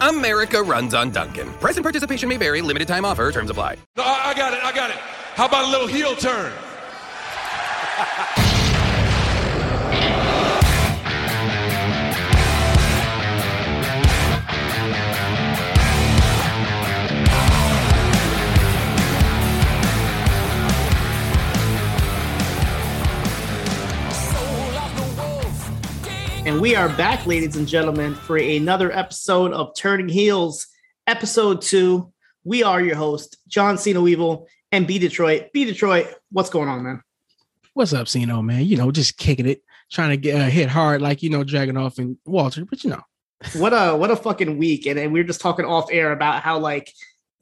America runs on Dunkin'. Present participation may vary. Limited time offer. Terms apply. No, I, I got it. I got it. How about a little heel turn? And we are back, ladies and gentlemen, for another episode of Turning Heels, episode two. We are your host, John Siino Weevil and B Detroit. B Detroit, what's going on, man? What's up, Siino, man? You know, just kicking it, trying to get uh, hit hard, like you know, Dragunov and Walter, but you know, What a what a fucking week. And, and we were just talking off air about how like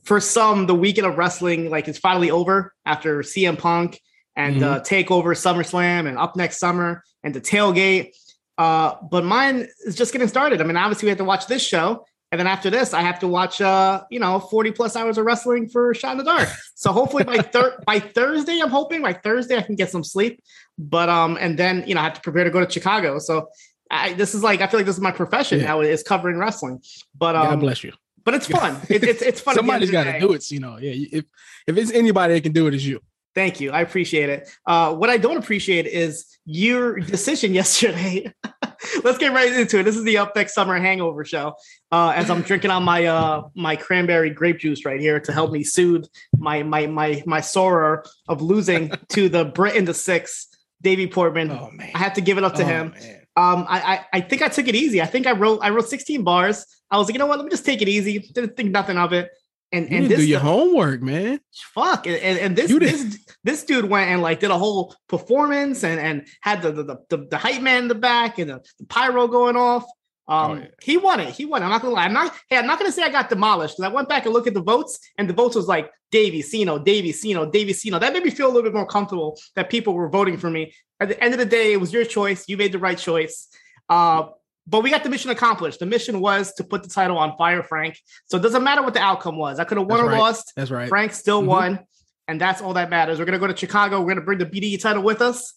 for some the weekend of wrestling like is finally over after CM Punk and uh, Takeover SummerSlam and upNXT summer and the tailgate. Uh, but mine is just getting started. I mean, obviously we have to watch this show. And then after this, I have to watch, uh, you know, 40 plus hours of wrestling for Shot in the Dark. So hopefully by thir- by Thursday, I'm hoping by Thursday I can get some sleep. But um, and then you know I have to prepare to go to Chicago. So I, this is like I feel like this is my profession Yeah. now is covering wrestling. But um, God bless you. but it's fun. It, it's it's fun. at the end Somebody's got to do it, you know. Yeah, if if it's anybody that can do it, it's you. Thank you. I appreciate it. Uh, what I don't appreciate is your decision yesterday. Let's get right into it. This is the upNXT Summer Hangover Show. Uh, as I'm drinking on my uh, my cranberry grape juice right here to help me soothe my my my my sorrow of losing to the Brit in the six, Davey Portman. Oh man, I had to give it up to Oh, him. Um, I, I I think I took it easy. I think I wrote I wrote 16 bars. I was like, you know what? Let me just take it easy. Didn't think nothing of it. And You and this do your homework, man. fuck and, and, and this this this dude went and like did a whole performance and and had the the the, the, hype man in the back and the, the pyro going off um Oh, yeah. he won it he won it. i'm not gonna lie i'm not hey i'm not gonna say i got demolished because i went back and looked at the votes and the votes was like davey Siino, davey Siino, davey Siino. that made me feel a little bit more comfortable that people were voting for me at the end of the day it was your choice you made the right choice uh but we got the mission accomplished. The mission was to put the title on fire, Frank. So it doesn't matter what the outcome was. I could have won That's or right. lost. That's right. Frank still Mhm. won, and that's all that matters. We're gonna go to Chicago. We're gonna bring the BDE title with us,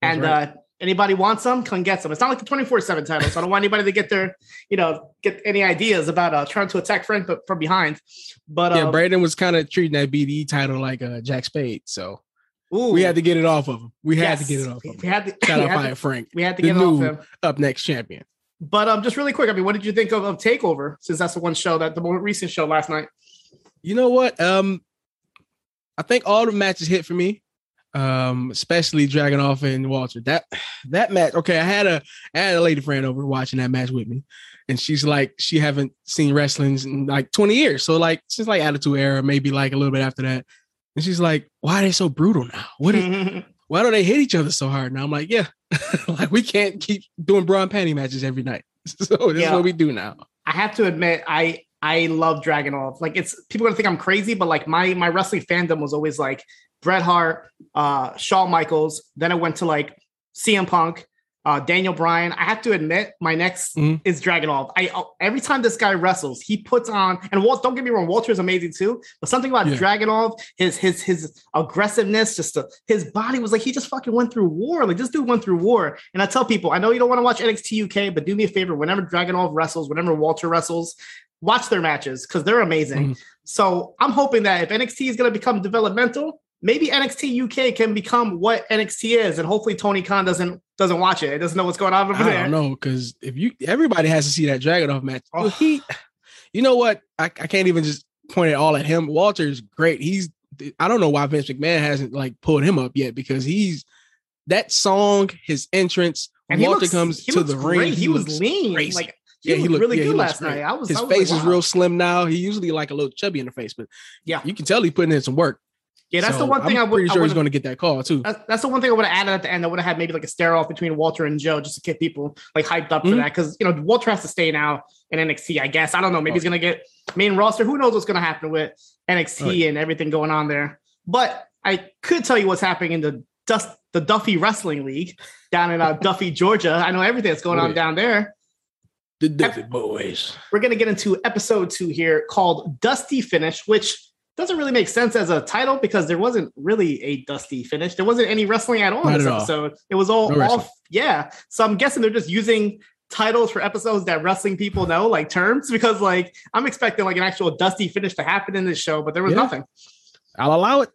That's and right. uh, anybody wants some, come get some. It's not like the twenty four seven title, so I don't want anybody to get their, you know, get any ideas about uh, trying to attack Frank but from behind. But Yeah, uh, Braden was kind of treating that BDE title like uh, Jack Spade, so ooh, we had to get it off of him. We had yes. to get it off of him. We had to, Shout out had Fire to, Frank, we had to the get it off him. upNXT champion. But um, just really quick, I mean, what did you think of, of Takeover? Since that's the one show that the more recent show last night. You know what? Um, I think all the matches hit for me. Um, especially Dragunov and Walter. That that match. Okay, I had a I had a lady friend over watching that match with me, and she's like, she haven't seen wrestling in like 20 years. So like she's like attitude era, maybe like a little bit after that. And she's like, why are they so brutal now? What is why do they hit each other so hard? And I'm like, yeah, like we can't keep doing bra and panty matches every night. So this Yeah. is what we do now. I have to admit, I I love Dragunov. Like it's people gonna think I'm crazy, but like my my wrestling fandom was always like Bret Hart, uh, Shawn Michaels. Then I went to like CM Punk, uh, Daniel Bryan. I have to admit, my next Mhm. is Dragunov. I uh, every time this guy wrestles, he puts on and Walt. Don't get me wrong, Walter is amazing too. But something about Yeah. Dragunov, his his his aggressiveness, just his body was like he just fucking went through war. Like this dude went through war. And I tell people, I know you don't want to watch NXT UK, but do me a favor. Whenever Dragonov wrestles, whenever Walter wrestles, watch their matches because they're amazing. So I'm hoping that if NXT is going to become developmental, maybe NXT UK can become what NXT is, and hopefully Tony Khan doesn't doesn't watch it. It doesn't know what's going on over I there. I don't know because if you everybody has to see that Dragunov match. Oh. He, you know what? I, I can't even just point it all at him. Walter is great. He's I don't know why Vince McMahon hasn't like pulled him up yet because he's that song, his entrance. And Walter looks- comes he to the ring. great. He, was lean. crazy. Like he yeah, he looked really yeah, good last great. night. I was his I was face like, is real slim now. He usually like a little chubby in the face, but Yeah. you can tell he's putting in some work. Yeah, that's the one thing I'm I would. pretty sure he's going to get that call too. That's, that's the one thing I would have added at the end. I would have had maybe like a stare off between Walter and Joe just to get people like hyped up for Mhm. that. Because you know Walter has to stay now in NXT. I guess I don't know. Maybe Oh. he's gonna get main roster. Who knows what's gonna happen with NXT yeah. and everything going on there. But I could tell you what's happening in the Dust the Duffy Wrestling League down in uh, Duffy, Georgia. I know everything that's going on down there. The Duffy Boys. We're gonna get into episode two here called Dusty Finish, which doesn't really make sense as a title because there wasn't really a dusty finish. There wasn't any wrestling at all in Not this at all. episode. It was all No off. Yeah. So I'm guessing they're just using titles for episodes that wrestling people know, like terms, because like I'm expecting like an actual dusty finish to happen in this show, but there was Yeah. nothing. I'll allow it.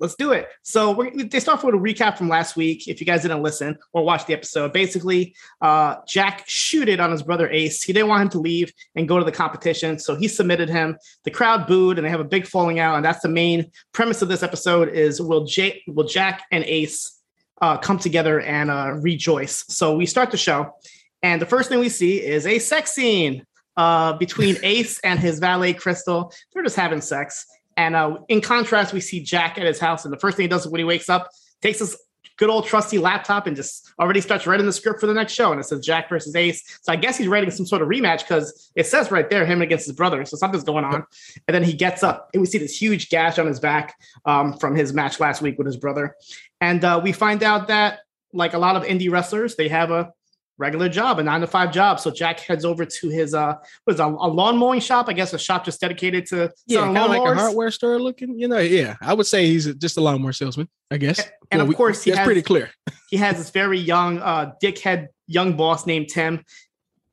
Let's do it. So we're, they start off with a recap from last week. If you guys didn't listen or watch the episode, basically, uh, Jack shooted on his brother Ace. He didn't want him to leave and go to the competition, so he submitted him. The crowd booed, and they have a big falling out. And that's the main premise of this episode: is will Jake, will Jack and Ace uh, come together and uh, rejoice? So we start the show, and the first thing we see is a sex scene uh, between Ace and his valet Crystal. They're just having sex. And uh, in contrast, we see Jack at his house, and the first thing he does when he wakes up, takes his good old trusty laptop and just already starts writing the script for the next show. And it says Jack versus Ace. So I guess he's writing some sort of rematch because it says right there him against his brother. So something's going on. And then he gets up, and we see this huge gash on his back um, from his match last week with his brother. And uh, we find out that, like a lot of indie wrestlers, they have a regular job, a nine to five job. So Jack heads over to his uh, what is it, a, a lawn mowing shop? I guess a shop just dedicated to Yeah, kind of like a hardware store looking. You know, yeah. I would say he's just a lawnmower salesman. I guess. And of we- course he that's has- pretty clear. he has this very young uh dickhead young boss named Tim.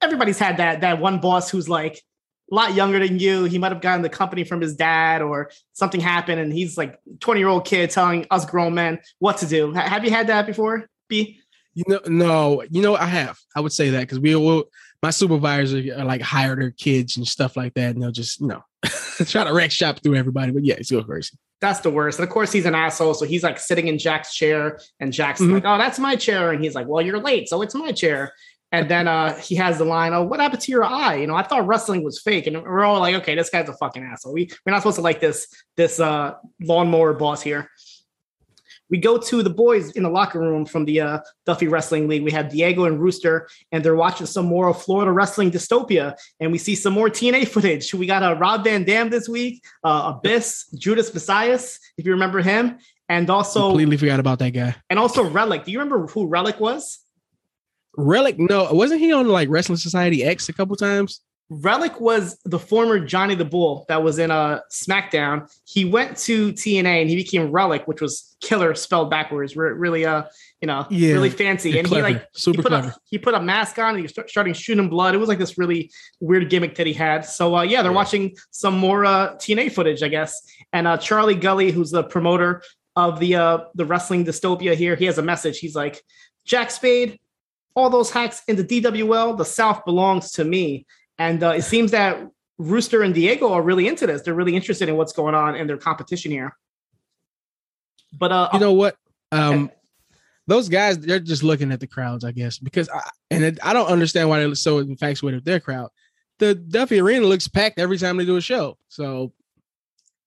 Everybody's had that that one boss who's like a lot younger than you. He might have gotten the company from his dad or something happened and he's like 20 year old kid telling us grown men what to do. Ha- have you had that before? B? You know, no, you know, I have. I would say that because we will. My supervisors are like hire their kids and stuff like that, and they'll just you know try to wreck shop through everybody. But yeah, it's go crazy. That's the worst. And of course, he's an asshole. So he's like sitting in Jack's chair, and Jack's Mhm. like, "Oh, that's my chair," and he's like, "Well, you're late, so it's my chair." And then uh, he has the line, "Oh, what happened to your eye? You know, I thought wrestling was fake." And we're all like, "Okay, this guy's a fucking asshole. We we're not supposed to like this this uh, lawnmower boss here." We go to the boys in the locker room from the uh, Duffy Wrestling League. We have Diego and Rooster, and they're watching some more of Florida Wrestling Dystopia. And we see some more TNA footage. We got a uh, Rob Van Dam this week, uh, Abyss, Judas Mesias, if you remember him, and also Completely forgot about that guy. and also Relic. Do you remember who Relic was? Relic, no, wasn't he on like Wrestling Society X a couple times? Relic was the former Johnny the Bull that was in a SmackDown. He went to TNA and he became Relic, which was killer spelled backwards. Re- Really, uh, you know, Yeah. really fancy. And clever. he like Super he put clever. A, he put a mask on and he was start- starting shooting blood. It was like this really weird gimmick that he had. So uh, yeah, they're Yeah. watching some more uh, TNA footage, I guess. And uh, Charlie Gully, who's the promoter of the uh, the wrestling dystopia here, he has a message. He's like, Jack Spade, all those hacks in the DWL, the South belongs to me. And uh, it seems that Rooster and Diego are really into this. They're really interested in what's going on in their competition here. But uh, You know what? Um, those guys, they're just looking at the crowds, I guess, because I, and it, I don't understand why they're so infatuated with their crowd. The Duffy Arena looks packed every time they do a show. So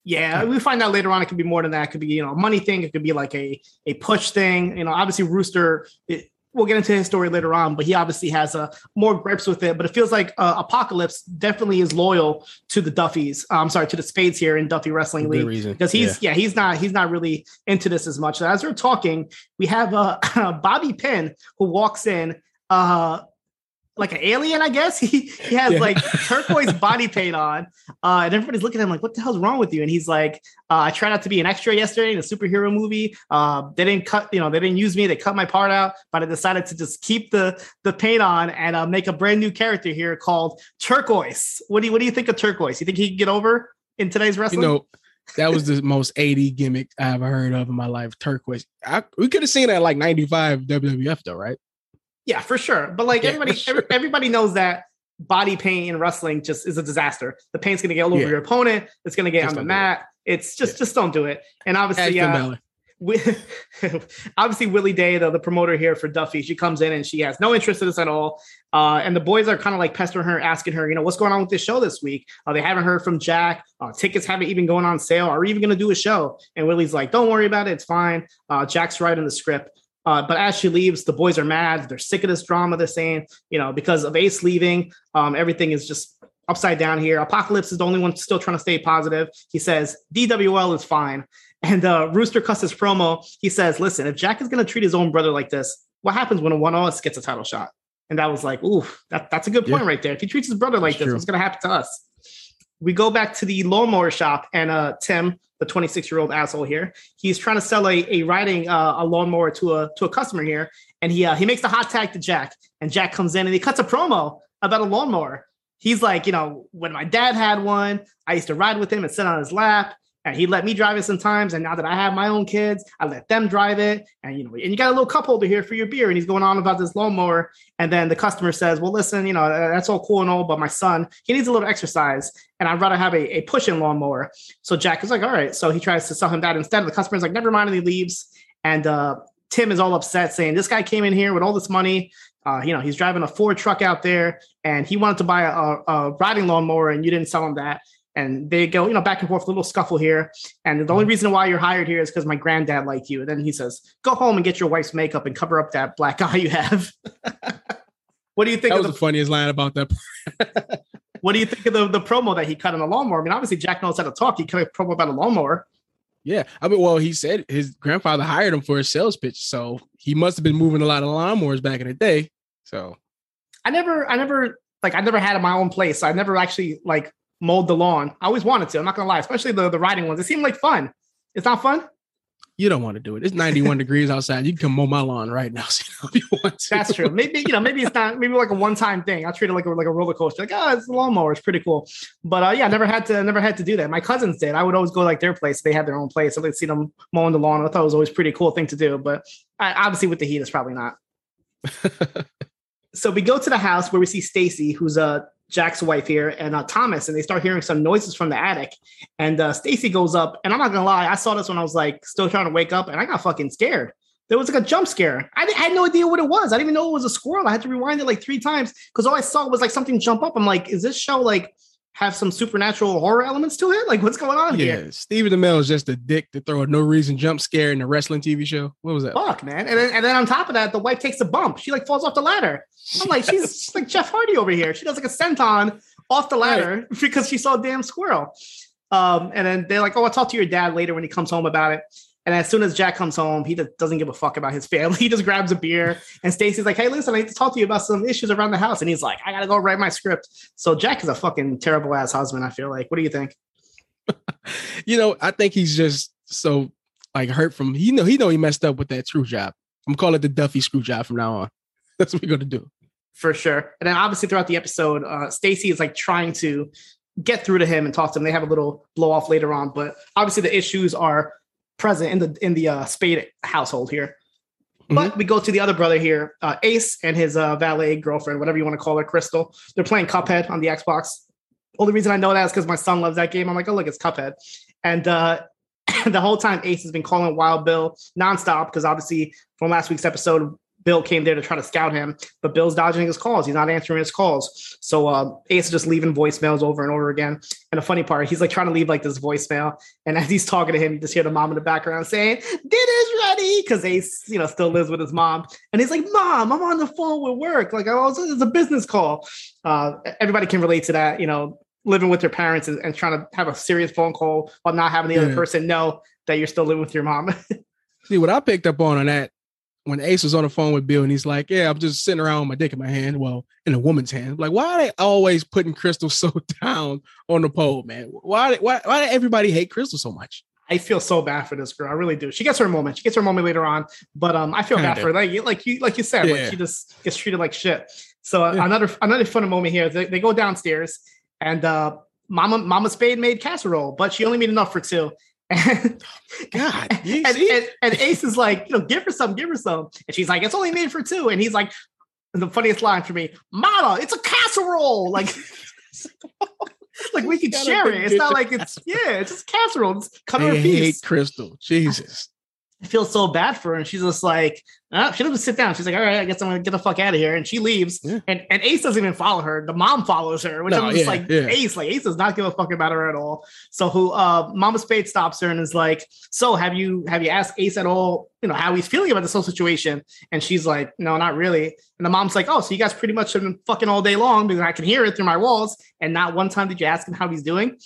Yeah, we find out later on it could be more than that. It could be, you know, a money thing. It could be like a a push thing. You know, obviously Rooster. It, we'll get into his story later on, but he obviously has uh, more grips with it. But it feels like uh, Apocalypse definitely is loyal to the Duffys. I'm sorry, to the Spades here in Duffy Wrestling League reason. because he's yeah. he's not he's not really into this as much. So as we're talking, we have uh, Bobby Pin who walks in. Uh, like an alien, I guess. He he has Yeah. like turquoise body paint on, uh, and everybody's looking at him like, "What the hell's wrong with you?" And he's like, uh, "I tried out to be an extra yesterday in a superhero movie. Uh, they didn't cut, you know, they didn't use me. They cut my part out, but I decided to just keep the the paint on and uh, make a brand new character here called Turquoise. What do you what do you think of Turquoise? You think he can get over in today's You wrestling? know, that was the most 80 gimmick I ever heard of in my life. Turquoise. I, we could have seen that like 95 WWF though, right? Yeah, for sure. But like Yeah, everybody, sure. every- everybody knows that body paint in wrestling just is a disaster. The paint's gonna get all over Yeah. your opponent. It's gonna get Just on the don't it. mat. It's just Yeah. just don't do it. And obviously, uh. Obviously Willie Day, the, the promoter here for Duffy, she comes in and she has no interest in this at all. Uh, and the boys are kind of like pestering her, asking her, you know, what's going on with this show this week? Uh, they haven't heard from Jack. Uh, tickets haven't even gone on sale. Are we even going to do a show? And Willie's like, don't worry about it. It's fine. Uh, Jack's writing the script. Uh, but as she leaves, the boys are mad. They're sick of this drama. They're saying, you know, because of Ace leaving, um, everything is just upside down here. Apocalypse is the only one still trying to stay positive. He says DWL is fine. And uh, Rooster cuts his promo. He says, "Listen, if Jack is going to treat his own brother like this, what happens when a one of us gets a title shot?" And that was like, "Ooh, that, that's a good point Yeah. right there. If he treats his brother like That's this, true. what's going to happen to us?" We go back to the lawnmower shop, and uh, Tim, the 26 year old asshole here, he's trying to sell a, a riding uh, a lawnmower to a to a customer here, and he uh, he makes the hot tag to Jack, and Jack comes in and he cuts a promo about a lawnmower. He's like, you know, when my dad had one, I used to ride with him and sit on his lap. And he let me drive it sometimes. And now that I have my own kids, I let them drive it. And you know, and you got a little cup holder here for your beer. And he's going on about this lawnmower. And then the customer says, Well, listen, you know, uh, that's all cool and all, but my son, he needs a little exercise. And I'd rather have a, a push-in lawnmower. So Jack is like, all right. So he tries to sell him that instead. The customer's like, never mind, and he leaves. And uh, Tim is all upset, saying, This guy came in here with all this money. Uh, you know, he's driving a Ford truck out there and he wanted to buy a, a riding lawnmower and you didn't sell him that. And they go, you know, back and forth, a little scuffle here. And the only mm-hmm. reason why you're hired here is because my granddad liked you. And then he says, Go home and get your wife's makeup and cover up that black eye you have. what do you think That of was the the funniest line about that. what do you think of the, the promo that he cut on the lawnmower? I mean, obviously Jack knows how to talk. He cut a promo about a lawnmower. Yeah. I mean, well, he said his grandfather hired him for a sales pitch. So he must have been moving a lot of lawnmowers back in the day. So I never, I never, like, I never had my own place. I never actually like mowed the lawn. I always wanted to. I'm not gonna lie, especially the the riding ones. It seemed like fun. It's not fun. you don't want to do it. It's 91 degrees outside. You can come mow my lawn right now so you if you want to. That's true. Maybe you know, maybe it's not. Maybe like a one time thing. I treat it like a like a roller coaster. Like, oh, it's a lawnmower. It's pretty cool. But uh, yeah, I never had to. Never had to do that. My cousins did. I would always go like their place. They had their own place. So they'd see them mowing the lawn. I thought it was always a pretty cool thing to do. But I, obviously, with the heat, it's probably not. so we go to the house where we see Stacy, who's uh Jack's wife here, and uh, Thomas, and they start hearing some noises from the attic. And uh, Stacy goes up, and I'm not gonna lie, I saw this when I was like still trying to wake up, and I got fucking scared. There was like a jump scare. I, I had no idea what it was. I didn't even know it was a squirrel. I had to rewind it like three times because all I saw was like something jump up. I'm like, is this show like have some supernatural horror elements to it? Like, what's going on here? Yeah, Stephen Amell is just a dick to throw a no reason jump scare in a wrestling TV show. What was that? Fuck, man. And then, and then on top of that, the wife takes a bump. She like falls off the ladder. I'm like, she's she's like Jeff Hardy over here. She does like a senton off the ladder because she saw a damn squirrel. Um, and then they're like, oh, I'll talk to your dad later when he comes home about it. And as soon as Jack comes home, he just doesn't give a fuck about his family. He just grabs a beer. And Stacy's like, hey, listen, I need to talk to you about some issues around the house. And he's like, I gotta go write my script. So Jack is a fucking terrible ass husband, I feel like. What do you think? You know, I think he's just so like hurt from he know he know he messed up with that screw job. I'm calling it the Duffy screw job from now on. That's what we're gonna do. for sure. And then obviously throughout the episode, uh, Stacy is like trying to get through to him and talk to him. They have a little blow off later on, but obviously the issues are present in the in the uh, Spade household here. But we go to the other brother here, uh, Ace and his uh, valet girlfriend, whatever you want to call her, Crystal. They're playing Cuphead on the Xbox. Only reason I know that is because my son loves that game. I'm like, oh look, it's Cuphead, and uh, the whole time Ace has been calling Wild Bill nonstop because obviously from last week's episode, Bill came there to try to scout him, but Bill's dodging his calls. He's not answering his calls. So uh, Ace is just leaving voicemails over and over again. And the funny part, he's like trying to leave like this voicemail, and as he's talking to him, you just hear the mom in the background saying, "Dinner's ready," because Ace, you know, still lives with his mom, and he's like, "Mom, I'm on the phone with work. Like, I was, it's a business call." Uh, everybody can relate to that, you know, living with their parents and, and trying to have a serious phone call while not having the Yeah. other person know that you're still living with your mom. See what I picked up on on that when Ace was on the phone with Bill and he's like, "Yeah, I'm just sitting around with my dick in my hand, well, in a woman's hand." Like, why are they always putting Crystal so down on the pole, man? Why why why do everybody hate Crystal so much? I feel so bad for this girl. I really do. She gets her moment. She gets her moment later on, but um, I feel bad Kinda. for her. Like, you- like you, like you said, like she just gets treated like shit. So Yeah. another another funny moment here. They, they go downstairs, and uh, Mama Mama Spade made casserole, but she only made enough for two. And, God, and, and, and Ace is like, you know, give her some, give her some, and she's like, it's only made for two, and he's like, the funniest line for me, Mama, it's a casserole, like. Like we can share it. It's not like it's yeah, it's just casserole. It's cut her I a piece. hate Crystal. Jesus. I feel so bad for her. And she's just like, uh, she doesn't sit down. She's like, all right, I guess I'm gonna get the fuck out of here. And she leaves. Yeah. And and Ace doesn't even follow her. The mom follows her, which No, I'm just yeah, like, yeah. Ace, like Ace does not give a fuck about her at all. So who uh Mama Spade stops her and is like, So have you have you asked Ace at all, you know, how he's feeling about this whole situation? And she's like, No, not really. And the mom's like, Oh, so you guys pretty much have been fucking all day long because I can hear it through my walls. And not one time did you ask him how he's doing.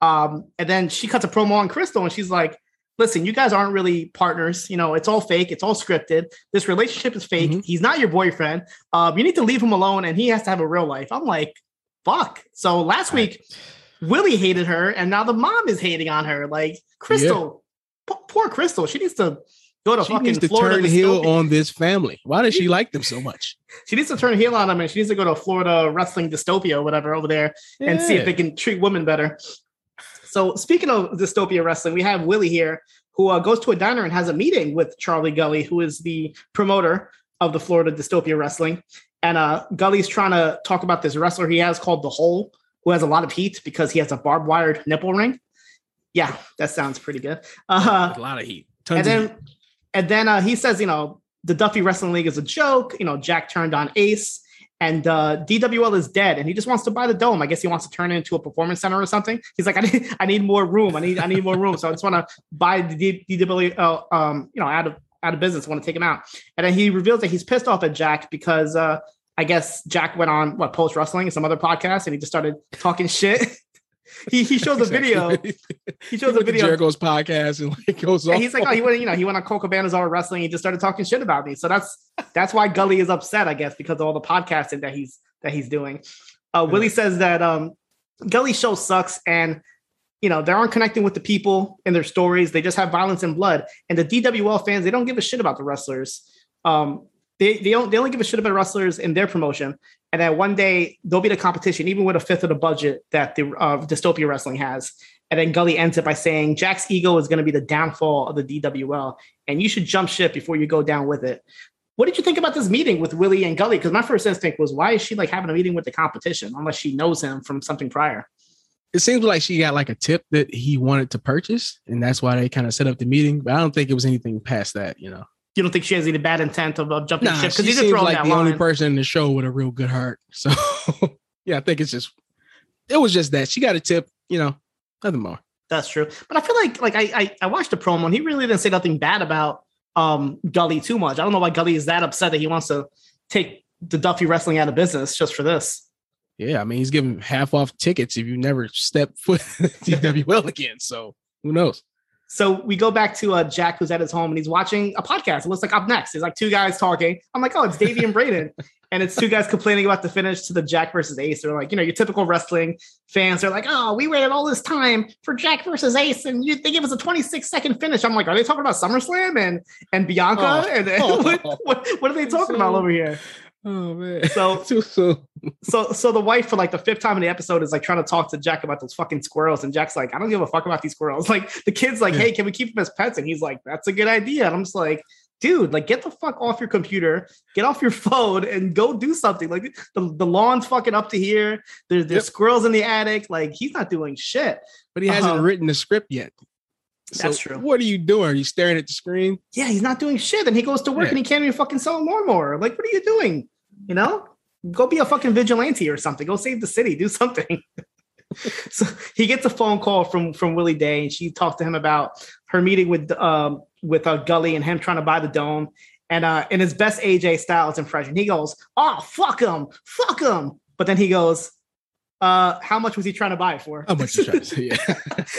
Um, and then she cuts a promo on Crystal and she's like, listen, you guys aren't really partners. You know, it's all fake. It's all scripted. This relationship is fake. Mhm. He's not your boyfriend. Um, you need to leave him alone, and he has to have a real life. I'm like, fuck. So last week, Willie hated her, and now the mom is hating on her. Like Crystal, p- poor Crystal. She needs to go to She fucking needs to Florida. turn heel on this family. Why does she like them so much? She needs to turn heel on them, and she needs to go to Florida wrestling dystopia or whatever over there and see if they can treat women better. So speaking of dystopia wrestling, we have Willie here who uh, goes to a diner and has a meeting with Charlie Gully, who is the promoter of the Florida dystopia wrestling. And uh, Gully's trying to talk about this wrestler he has called the Hole, who has a lot of heat because he has a barbed wired nipple ring. Yeah, that sounds pretty good. Uh, a lot of heat. and Tons heat. then and then uh, he says, you know, the Duffy Wrestling League is a joke. You know, Jack turned on Ace, and uh, DWL is dead, and he just wants to buy the dome. I guess he wants to turn it into a performance center or something. He's like, I need, I need more room. I need, I need more room. So I just want to buy the DWL, um, you know, out of out of business. want to take him out. And then he reveals that he's pissed off at Jack because uh, I guess Jack went on what post wrestling and some other podcast, and he just started talking shit. He he shows a video. He shows a Went to video. Jericho's podcast and like goes Yeah, off. he's like, oh, he went, you know, he went on Coco Banazar wrestling. He just started talking shit about me. So that's that's why Gully is upset, I guess, because of all the podcasting that he's that he's doing. Uh, Willie says that um, Gully show sucks, and you know they aren't connecting with the people in their stories. They just have violence and blood. And the DWL fans, they don't give a shit about the wrestlers. Um, they they don't they only give a shit about wrestlers in their promotion. And then one day they'll be the competition, even with a fifth of the budget that the uh, Dystopia Wrestling has. And then Gully ends it by saying Jack's ego is going to be the downfall of the DWL, and you should jump ship before you go down with it. What did you think about this meeting with Willie and Gully? Because my first instinct was, why is she like having a meeting with the competition unless she knows him from something prior? it seems like she got like a tip that he wanted to purchase, and that's why they kind of set up the meeting. But I don't think it was anything past that, you know. You don't think she has any bad intent of, of jumping Nah, ship? Because he did seems like the only person in the show with a real good heart. So yeah, I think it's just it was just that she got a tip, you know, nothing more. That's true. But I feel like like I, I I watched the promo and he really didn't say nothing bad about um Gully too much. I don't know why Gully is that upset that he wants to take the Duffy Wrestling out of business just for this. Yeah, I mean he's giving half off tickets if you never step foot in DWL again. So who knows? So we go back to uh, Jack, who's at his home, and he's watching a podcast. It looks like upNXT. There's like two guys talking. I'm like, oh, it's Davey and Braden. And it's two guys complaining about the finish to the Jack versus Ace. They're like, you know, your typical wrestling fans. They're like, oh, we waited all this time for Jack versus Ace, and you, they give us a 26 second finish. I'm like, are they talking about SummerSlam and and Bianca? Oh. And, and what, what what are they talking about over here? Oh man. So Too soon. so so the wife for like the fifth time in the episode is like trying to talk to Jack about those fucking squirrels, and Jack's like, I don't give a fuck about these squirrels. Like the kid's like, hey, can we keep them as pets? And he's like, that's a good idea. And I'm just like, dude, like get the fuck off your computer, get off your phone, and go do something. Like the, the lawn's fucking up to here. There's there's Yep. squirrels in the attic. Like he's not doing shit. But he hasn't Uh-huh. written the script yet. That's true. What are you doing? Are you staring at the screen? Yeah, he's not doing shit. And he goes to work Yeah. and he can't even fucking sell a lawnmower. Like, what are you doing? You know? Go be a fucking vigilante or something. Go save the city. Do something. so he gets a phone call from from Willie Day, and she talked to him about her meeting with um with uh, Gully and him trying to buy the dome. And uh, in his best AJ Styles impression, he goes, "Oh fuck him, fuck him." But then he goes, uh, "How much was he trying to buy it for?" How much trying to? Yeah.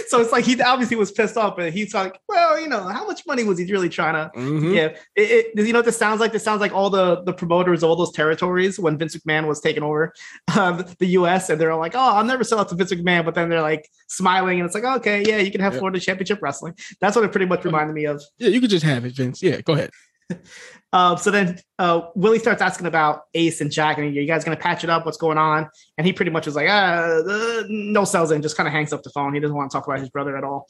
so it's like he obviously was pissed off, but he's like, "Well, you know, how much money was he really trying to?" Mhm. Yeah, it, it, you know what this sounds like? This sounds like all the the promoters of all those territories when Vince McMahon was taking over um, the U.S. and they're all like, "Oh, I'll never sell out to Vince McMahon," but then they're like smiling and it's like, "Okay, yeah, you can have Yep. Florida Championship Wrestling." That's what it pretty much reminded me of. Yeah, you could just have it, Vince. Yeah, go ahead. Uh, so then uh, Willie starts asking about Ace and Jack, and you guys gonna patch it up? What's going on? And he pretty much was like, uh, uh, no sells in, just kind of hangs up the phone. He doesn't want to talk about his brother at all.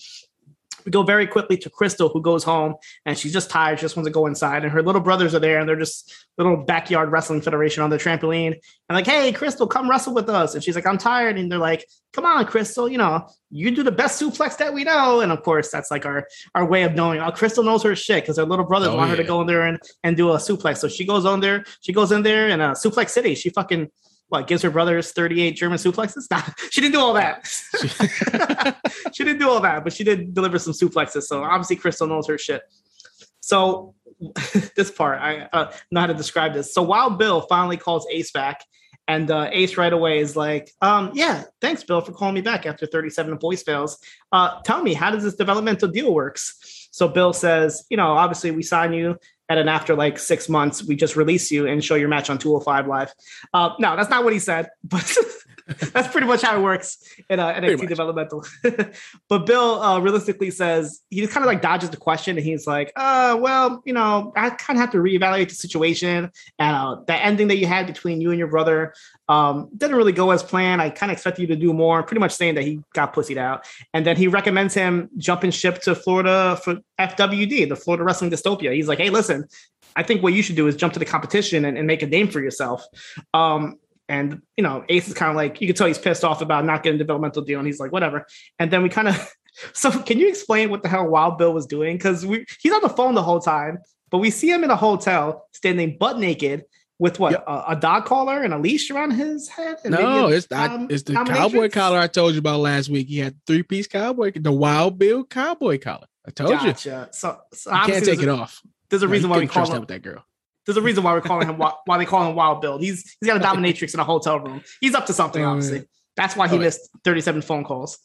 We go very quickly to Crystal, who goes home and she's just tired. She just wants to go inside. And her little brothers are there and they're just little backyard wrestling federation on the trampoline. And like, hey, Crystal, come wrestle with us. And she's like, I'm tired. And they're like, come on, Crystal, you know, you do the best suplex that we know. And of course, that's like our our way of knowing. Oh, Crystal knows her shit because her little brothers Oh, want her to go in there and, and do a suplex. So she goes on there. She goes in there and a uh, suplex city. She fucking what gives her brothers 38 German suplexes? Nah, she didn't do all that. she didn't do all that, but she did deliver some suplexes. So obviously Crystal knows her shit. So this part, I uh, know how to describe this. So Wild Bill finally calls Ace back, and uh, Ace right away is like, um, "Yeah, thanks, Bill, for calling me back after 37 voicemails. Uh, tell me, how does this developmental deal works?" So Bill says, "You know, obviously we sign you." And then after like six months, we just release you and show your match on 205 Live. Uh, no, that's not what he said, but that's pretty much how it works in uh, NXT developmental. but Bill uh, realistically says he kind of like dodges the question and he's like, uh, well, you know, I kind of have to reevaluate the situation. And uh, the ending that you had between you and your brother um, didn't really go as planned. I kind of expected you to do more, pretty much saying that he got pussied out. And then he recommends him jumping ship to Florida for FWD, the Florida Wrestling Dystopia. He's like, hey, listen, I think what you should do is jump to the competition and, and make a name for yourself. Um, and you know, Ace is kind of like you can tell he's pissed off about not getting a developmental deal, and he's like, whatever. And then we kind of so can you explain what the hell Wild Bill was doing? Because we he's on the phone the whole time, but we see him in a hotel standing butt naked with what Yep. a, a dog collar and a leash around his head. No, a it's I, dom- it's the cowboy collar I told you about last week. He had three piece cowboy, the Wild Bill cowboy collar. I told you. So, so You can't take there's it a, off. There's a reason why we call that him. with that girl. There's a reason why we're calling him why, they call him Wild Bill. He's he's got a dominatrix in a hotel room. He's up to something, obviously. That's why he missed 37 phone calls.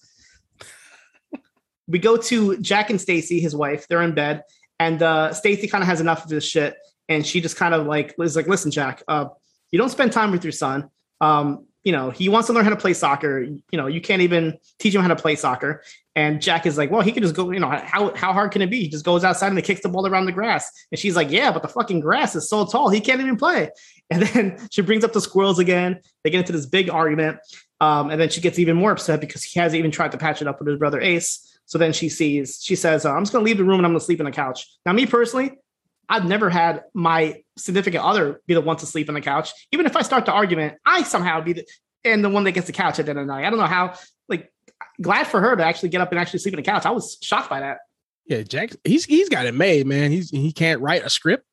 we go to Jack and Stacy, his wife. They're in bed, and uh, Stacy kind of has enough of this shit, and she just kind of like is like, "Listen, Jack, uh, you don't spend time with your son. Um, you know, he wants to learn how to play soccer. You know, you can't even teach him how to play soccer." And Jack is like, "Well, he can just go. You know, how how hard can it be? He just goes outside and he kicks the ball around the grass." And she's like, "Yeah, but the fucking grass is so tall, he can't even play." And then she brings up the squirrels again. They get into this big argument. Um, and then she gets even more upset because he hasn't even tried to patch it up with his brother Ace. So then she sees, she says, uh, I'm just going to leave the room and I'm going to sleep on the couch. Now, me personally, I've never had my significant other be the one to sleep on the couch. Even if I start the argument, I somehow be the, and the one that gets the couch at the end of the night. I don't know how, like, glad for her to actually get up and actually sleep on the couch. I was shocked by that. Yeah, Jack, he's he's got it made, man. He's he can't write a script.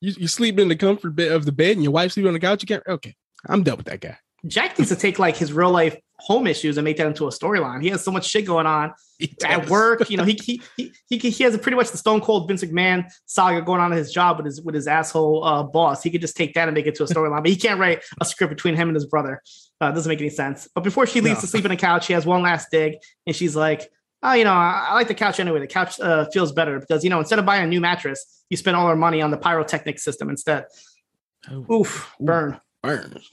You you sleep in the comfort bit of the bed and your wife sleep on the couch. You can't. Okay, I'm done with that guy. Jack needs to take like his real life home issues and make that into a storyline. He has so much shit going on. At work. You know, he he he he, he has a pretty much the Stone Cold Vince McMahon saga going on in his job with his with his asshole uh, boss. He could just take that and make it to a storyline, but he can't write a script between him and his brother. Uh, it doesn't make any sense. But before she leaves No. to sleep on the couch, she has one last dig, and she's like. Oh, you know, I, I like the couch anyway. The couch uh, feels better because you know instead of buying a new mattress, you spend all our money on the pyrotechnic system instead. Oh, Oof, burn burns.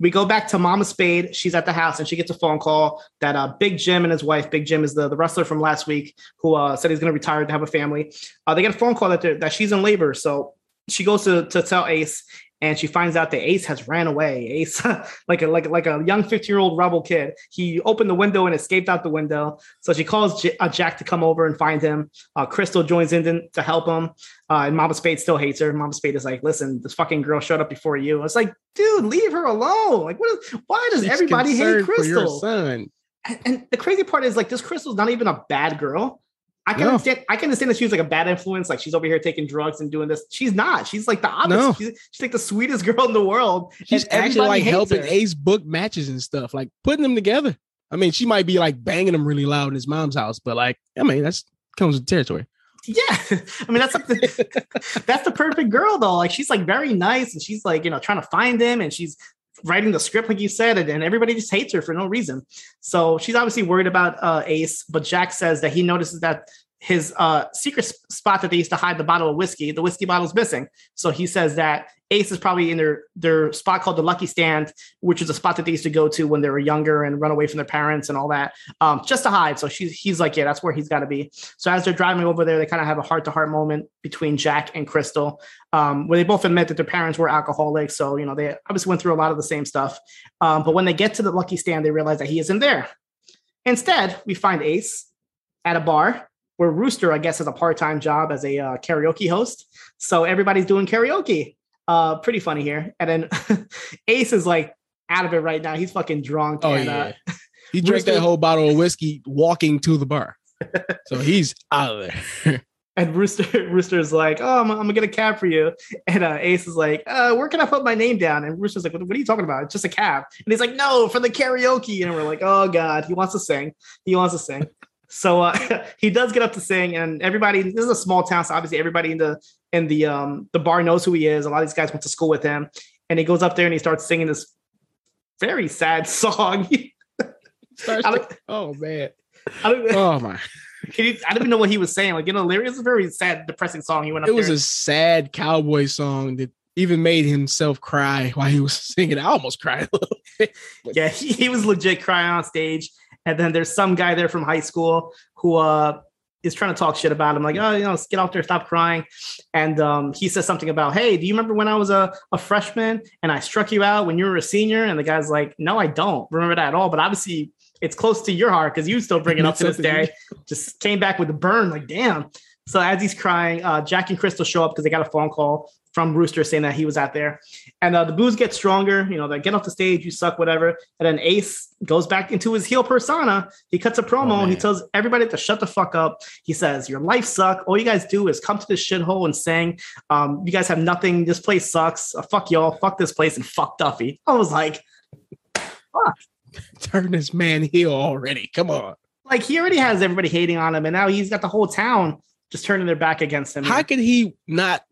We go back to Mama Spade. She's at the house and she gets a phone call that uh, Big Jim and his wife, Big Jim is the, the wrestler from last week who uh, said he's going to retire to have a family. Uh, they get a phone call that, that she's in labor. So she goes to, to tell Ace and she finds out that Ace has ran away. Ace, like a like like a young 50 year old rebel kid, he opened the window and escaped out the window. So she calls J- uh, Jack to come over and find him. Uh, Crystal joins in to help him, uh, and Mama Spade still hates her. Mama Spade is like, "Listen, this fucking girl showed up before you." It's like, dude, leave her alone. Like, what? Is, why does She's everybody hate concerned for your Crystal? son. And, and the crazy part is like, this Crystal's not even a bad girl. I can No. understand. I can understand that she was like a bad influence. Like she's over here taking drugs and doing this. She's not. She's like the opposite. No. She's, she's like the sweetest girl in the world. She's actually like helping her. Ace book matches and stuff, like putting them together. I mean, she might be like banging him really loud in his mom's house, but like, I mean, that's comes with territory. Yeah, I mean that's something. that's the perfect girl though. Like she's like very nice and she's like you know trying to find him and she's writing the script like you said and, and everybody just hates her for no reason. So she's obviously worried about uh, Ace, but Jack says that he notices that his uh, secret spot that they used to hide the bottle of whiskey, the whiskey bottle's missing. So he says that Ace is probably in their their spot called the Lucky Stand, which is a spot that they used to go to when they were younger and run away from their parents and all that, um, just to hide. So she's he's like, yeah, that's where he's got to be. So as they're driving over there, they kind of have a heart to heart moment between Jack and Crystal, um, where they both admit that their parents were alcoholics. So you know they obviously went through a lot of the same stuff. Um, but when they get to the Lucky Stand, they realize that he isn't there. Instead, we find Ace at a bar where Rooster, I guess, has a part time job as a uh, karaoke host. So everybody's doing karaoke. Uh, pretty funny here. And then Ace is like out of it right now. He's fucking drunk. Oh and, yeah, uh, he drank that whole bottle of whiskey walking to the bar, so he's out of there. And Rooster, Rooster's like, "Oh, I'm, I'm gonna get a cab for you." And uh, Ace is like, uh, "Where can I put my name down?" And Rooster's like, what, "What are you talking about? It's just a cab." And he's like, "No, for the karaoke." And we're like, "Oh God, he wants to sing. He wants to sing." So uh, he does get up to sing, and everybody. This is a small town, so obviously everybody in the in the um the bar knows who he is. A lot of these guys went to school with him, and he goes up there and he starts singing this very sad song. Starts to- oh man, I oh my! can you, I don't even know what he was saying. Like, you know, lyrics is a very sad, depressing song. He went up It was there. a sad cowboy song that even made himself cry while he was singing. I almost cried a little bit. yeah, he, he was legit crying on stage. And then there's some guy there from high school who uh is trying to talk shit about him, like, oh, you know, get out there, stop crying. And um, he says something about, hey, do you remember when I was a, a freshman and I struck you out when you were a senior? And the guy's like, no, I don't remember that at all. But obviously, it's close to your heart because you still bring it up to this day. Just came back with a burn, like, damn. So as he's crying, uh, Jack and Crystal show up because they got a phone call from Rooster saying that he was out there. And uh, the booze get stronger. You know, they get off the stage, you suck, whatever. And then Ace goes back into his heel persona. He cuts a promo. Oh, and he tells everybody to shut the fuck up. He says, "Your life suck. All you guys do is come to this shithole and sing. Um, you guys have nothing. This place sucks. Uh, fuck y'all. Fuck this place and fuck Duffy." I was like, Turn this man heel already. Come on. like he already has everybody hating on him, and now he's got the whole town just turning their back against him. How could he not?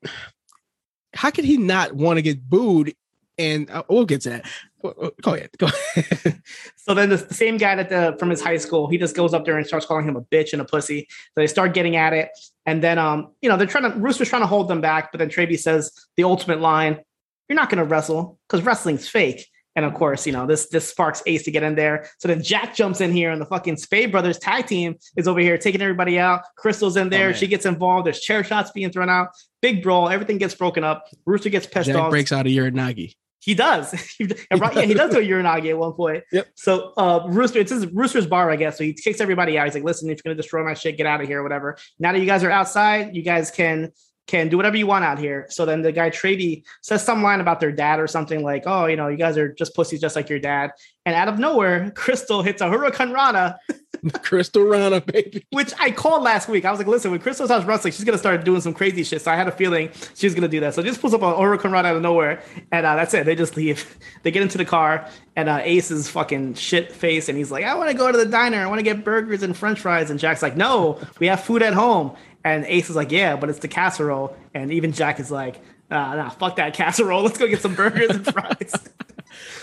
How could he not want to get booed? And uh, we'll get to that. Go ahead. Go ahead. So then the, same guy that the from his high school, he just goes up there and starts calling him a bitch and a pussy. So they start getting at it, and then um, you know, they're trying to Rooster's trying to hold them back, but then Traby says the ultimate line: "You're not going to wrestle because wrestling's fake." And of course, you know this this sparks Ace to get in there. So then Jack jumps in here, and the fucking Spade Brothers tag team is over here taking everybody out. Crystal's in there; man. she gets involved. There's chair shots being thrown out. Big brawl. Everything gets broken up. Rooster gets pissed Jack off. breaks out of uranage. He does. Right, yeah, he does do a uranage at one point. Yep. So uh Rooster, it's his Rooster's bar, I guess. So he kicks everybody out. He's like, listen, if you're gonna destroy my shit, get out of here, whatever. Now that you guys are outside, you guys can can do whatever you want out here. So then the guy Trady says some line about their dad or something like, oh, you know, you guys are just pussies just like your dad. And out of nowhere, Crystal hits a huracanrana, Crystal Rana, baby. which I called last week. I was like, listen, when Crystal starts wrestling, she's gonna start doing some crazy shit. So I had a feeling she was gonna do that. So just pulls up a huracanrana out of nowhere, and uh, that's it. They just leave. They get into the car, and uh, Ace is fucking shit face, and he's like, I want to go to the diner. I want to get burgers and French fries. And Jack's like, No, we have food at home. And Ace is like, Yeah, but it's the casserole. And even Jack is like, Nah, nah, fuck that casserole. Let's go get some burgers and fries.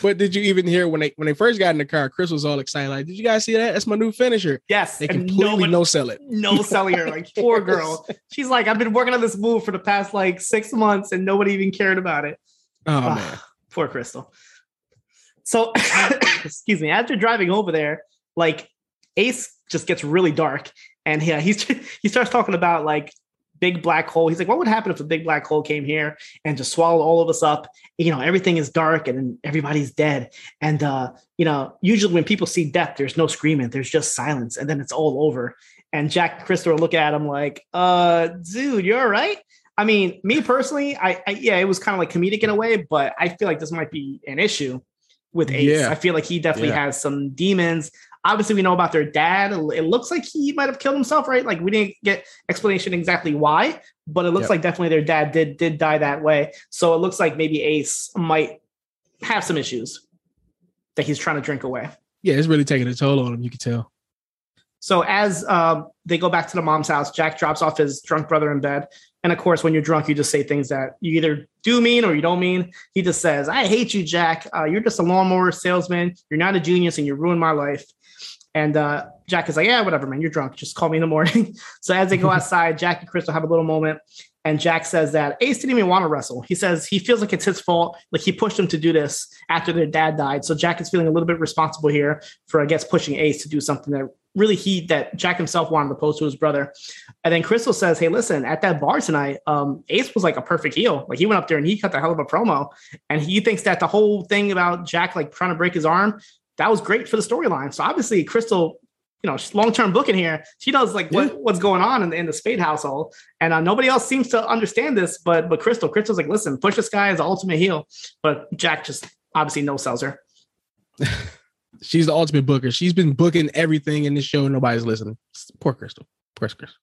But did you even hear when they when they first got in the car? Chris was all excited. Like, did you guys see that? That's my new finisher. yes, They completely no sell it. no selling her. Like poor girl. She's like, I've been working on this move for the past like six months, and nobody even cared about it. Oh Ah, man. poor Crystal. So, excuse me. After driving over there, like Ace just gets really dark, and yeah, he's he starts talking about like big black hole. He's like, what would happen if a big black hole came here and just swallowed all of us up? You know, everything is dark and then everybody's dead. And uh, you know, usually when people see death, there's no screaming, there's just silence, and then it's all over. And Jack and are looking at him like, uh, dude, you're all right. I mean, me personally, I, I yeah, it was kind of like comedic in a way, but I feel like this might be an issue with Ace. Yeah. I feel like he definitely Yeah. has some demons. Obviously, we know about their dad. It looks like he might have killed himself, right? Like we didn't get explanation exactly why, but it looks Yep. like definitely their dad did did die that way. So it looks like maybe Ace might have some issues that he's trying to drink away. Yeah, it's really taking a toll on him. You can tell. So as um, they go back to the mom's house, Jack drops off his drunk brother in bed. And of course, when you're drunk, you just say things that you either do mean or you don't mean. He just says, "I hate you, Jack. Uh, you're just a lawnmower salesman. You're not a genius, and you ruined my life." And uh, Jack is like, "Yeah, whatever, man. You're drunk. Just call me in the morning." so as they go outside, Jack and Crystal have a little moment. And Jack says that Ace didn't even want to wrestle. He says he feels like it's his fault. Like he pushed him to do this after their dad died. So Jack is feeling a little bit responsible here for, I guess, pushing Ace to do something that really he that Jack himself wanted to pose to his brother. And then Crystal says, Hey, listen, at that bar tonight, um, Ace was like a perfect heel. Like he went up there and he cut the hell of a promo. And he thinks that the whole thing about Jack like trying to break his arm, that was great for the storyline. So obviously Crystal, you know, long-term booking here, she knows like what, what's going on in the, in the Spade household. And uh, nobody else seems to understand this, but but Crystal, Crystal's like, listen, push this guy as the ultimate heel. But Jack just obviously no sells her. She's the ultimate booker. She's been booking everything in this show. Nobody's listening. Poor Crystal. Poor Crystal.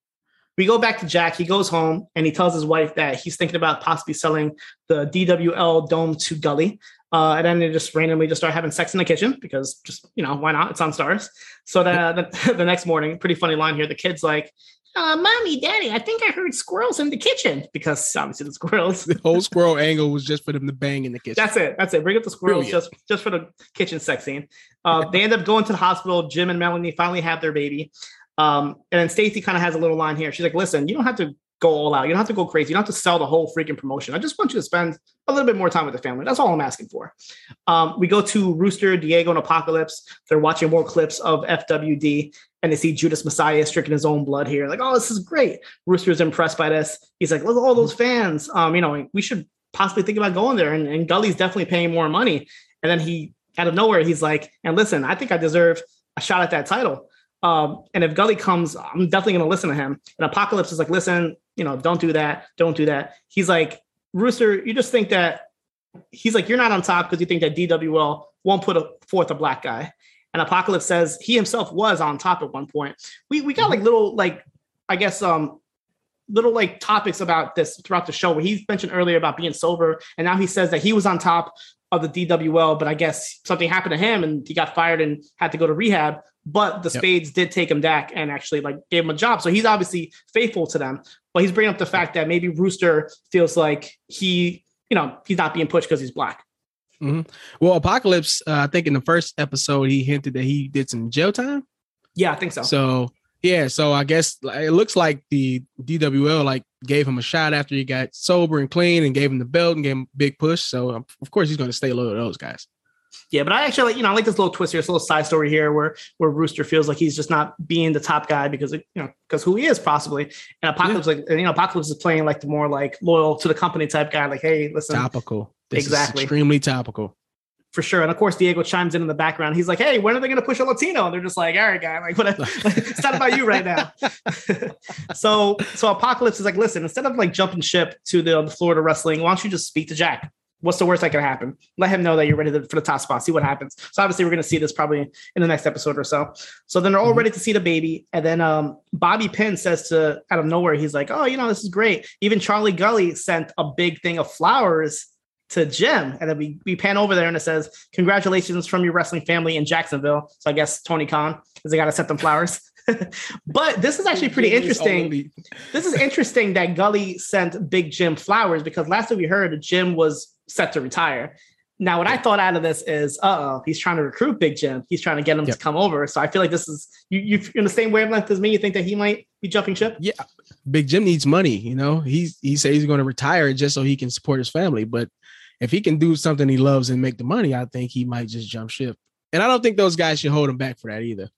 we go back to Jack. He goes home and he tells his wife that he's thinking about possibly selling the DWL dome to Gully. Uh, and then they just randomly just start having sex in the kitchen because just you know why not? It's on Starz. So the the, the next morning, pretty funny line here. The kid's like, uh, "Mommy, Daddy, I think I heard squirrels in the kitchen because obviously the squirrels." The whole squirrel angle was just for them to bang in the kitchen. That's it. That's it. Bring up the squirrels Brilliant. just just for the kitchen sex scene. Uh, they end up going to the hospital. Jim and Melanie finally have their baby. Um, and then Stacy kind of has a little line here. She's like, "Listen, you don't have to go all out. You don't have to go crazy. You don't have to sell the whole freaking promotion. I just want you to spend a little bit more time with the family. That's all I'm asking for." Um, we go to Rooster, Diego, and Apocalypse. They're watching more clips of FWD, and they see Judas Mesias stricken his own blood here. Like, oh, this is great. Rooster's impressed by this. He's like, look at all those fans. Um, you know, we should possibly think about going there. And, and Gully's definitely paying more money. And then he, out of nowhere, he's like, and listen, I think I deserve a shot at that title. Um, and if Gully comes, I'm definitely going to listen to him. And Apocalypse is like, listen, you know, don't do that. Don't do that. He's like, Rooster, you just think that he's like, you're not on top because you think that DWL won't put a, forth a black guy. And Apocalypse says he himself was on top at one point. We we got like little like I guess um little like topics about this throughout the show where he mentioned earlier about being sober and now he says that he was on top of the DWL but I guess something happened to him and he got fired and had to go to rehab but the Yep. Spades did take him back and actually like gave him a job so he's obviously faithful to them but he's bringing up the fact that maybe Rooster feels like he you know he's not being pushed because he's black Well, Apocalypse, uh, I think in the first episode, he hinted that he did some jail time. yeah I think so So yeah, so I guess it looks like the DWL like gave him a shot after he got sober and clean and gave him the belt and gave him a big push. So um, of course he's going to stay loyal to those guys. Yeah, but I actually like, you know, I like this little twist here, this little side story here where where Rooster feels like he's just not being the top guy because you know, because who he is possibly. And Apocalypse like and, you know, Apocalypse is playing like the more like loyal to the company type guy, like, hey, listen, Topical. This Exactly. Is extremely topical. for sure. And of course, Diego chimes in in the background. He's like, hey, when are they gonna push a Latino? And they're just like, all right, guy, like whatever. it's not about you right now. so so Apocalypse is like, listen, instead of like jumping ship to the, the Florida wrestling, why don't you just speak to Jack? What's the worst that can happen? Let him know that you're ready to, for the top spot. See what happens. So obviously, we're going to see this probably in the next episode or so. So then they're all Mhm. ready to see the baby, and then um, Bobby Pinn says to out of nowhere, he's like, "Oh, you know, this is great." Even Charlie Gully sent a big thing of flowers to Jim, and then we we pan over there, and it says, "Congratulations from your wrestling family in Jacksonville." So I guess Tony Khan because they got to send them flowers. but this is actually pretty interesting this is interesting that Gully sent Big Jim flowers because last time we heard, Jim was set to retire. Now, what I thought out of this is, uh oh, he's trying to recruit Big Jim. He's trying to get him Yep. to come over. So I feel like this is you. You in the same wavelength as me. You think that he might be jumping ship? Yeah, Big Jim needs money. You know, he's he says he's going to retire just so he can support his family. But if he can do something he loves and make the money, I think he might just jump ship. And I don't think those guys should hold him back for that either.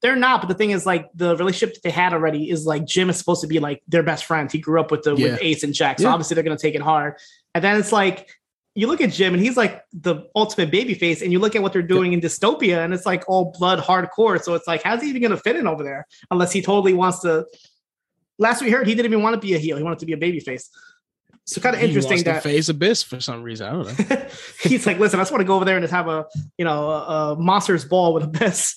They're not. But the thing is, like the relationship that they had already is like Jim is supposed to be like their best friend. He grew up with the Yeah. with Ace and Jack, so Yeah. obviously they're gonna take it hard. And then it's like you look at Jim and he's like the ultimate baby face, and you look at what they're doing in dystopia, and it's like all blood hardcore. So it's like, how's he even gonna fit in over there unless he totally wants to? Last we heard, he didn't even want to be a heel; he wanted to be a baby face. So kind of He interesting that face abyss for some reason. I don't know. he's like, listen, I just want to go over there and just have a you know a, a monster's ball with Abyss.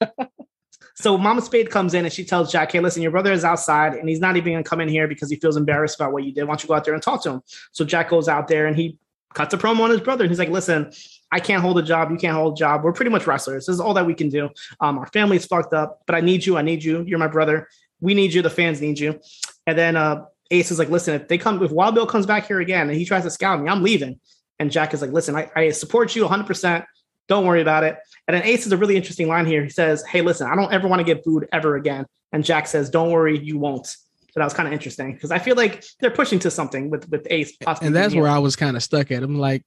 so Mama Spade comes in and she tells Jack, "Hey, listen, your brother is outside and he's not even gonna come in here because he feels embarrassed about what you did. Why don't you go out there and talk to him?" So Jack goes out there and he cuts a promo on his brother and he's like, "Listen." I can't hold a job. You can't hold a job. We're pretty much wrestlers. This is all that we can do. Um, our family's fucked up, but I need you. I need you. You're my brother. We need you. The fans need you. And then uh, Ace is like, listen, if they come, if Wild Bill comes back here again and he tries to scout me, I'm leaving. And Jack is like, listen, I, I support you 100%. Don't worry about it. And then Ace is a really interesting line here. He says, hey, listen, I don't ever want to get booed ever again. And Jack says, don't worry, you won't. So that was kind of interesting because I feel like they're pushing to something with with Ace. And that's where I was kind of stuck at. I'm like,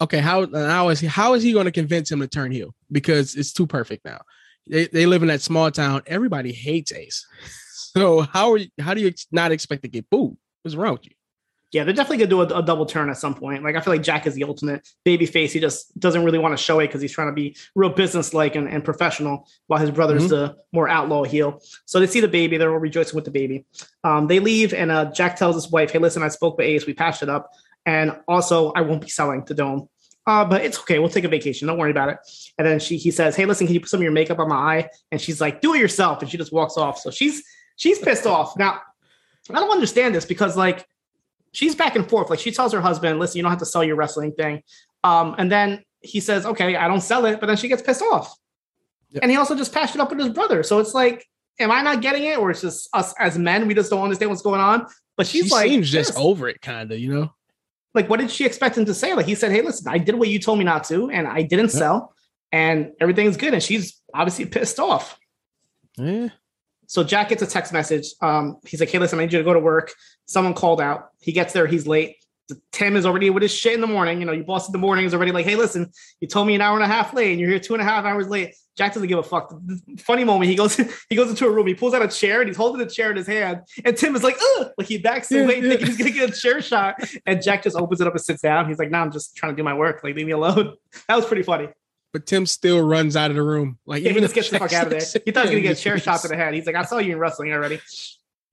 okay, how how is he how is he going to convince him to turn heel? Because it's too perfect now. They, they live in that small town. Everybody hates Ace. So how are you, how do you not expect to get booed? What's wrong with you? Yeah, they're definitely gonna do a, a, double turn at some point. Like I feel like Jack is the ultimate baby face. He just doesn't really want to show it because he's trying to be real business like and, and, professional, while his brother's mm-hmm. the more outlaw heel. So they see the baby, they're all rejoicing with the baby. Um, they leave, and uh, Jack tells his wife, "Hey, listen, I spoke with Ace. We patched it up, and also I won't be selling the dome." Uh, but it's okay. We'll take a vacation. Don't worry about it. And then she he says, Hey, listen, can you put some of your makeup on my eye? And she's like, Do it yourself. And she just walks off. So she's she's pissed off. Now, I don't understand this because like she's back and forth. Like she tells her husband, listen, you don't have to sell your wrestling thing. Um, and then he says, Okay, I don't sell it, but then she gets pissed off. Yep. And he also just patched it up with his brother. So it's like, am I not getting it? Or it's just us as men, we just don't understand what's going on. But she's she like seems just over it, kind of, you know like what did she expect him to say? Like he said, "Hey, listen, I did what you told me not to, and I didn't yeah. sell, and everything's good." And she's obviously pissed off. Yeah. So Jack gets a text message. Um, he's like, "Hey, listen, I need you to go to work." Someone called out. He gets there. He's late. Tim is already with his shit in the morning. You know, your boss in the morning is already like, "Hey, listen, you told me an hour and a half late, and you're here two and a half hours late." Jack doesn't give a fuck. Funny moment. He goes, he goes into a room. He pulls out a chair and he's holding the chair in his hand. And Tim is like, Ugh! like he backs away, yeah. thinking he's gonna get a chair shot. And Jack just opens it up and sits down. He's like, "No, nah, I'm just trying to do my work. Like, leave me alone." That was pretty funny. But Tim still runs out of the room. Like, yeah, he just gets the fuck out of there. He thought he was gonna get a chair shot to the head. He's like, "I saw you in wrestling already."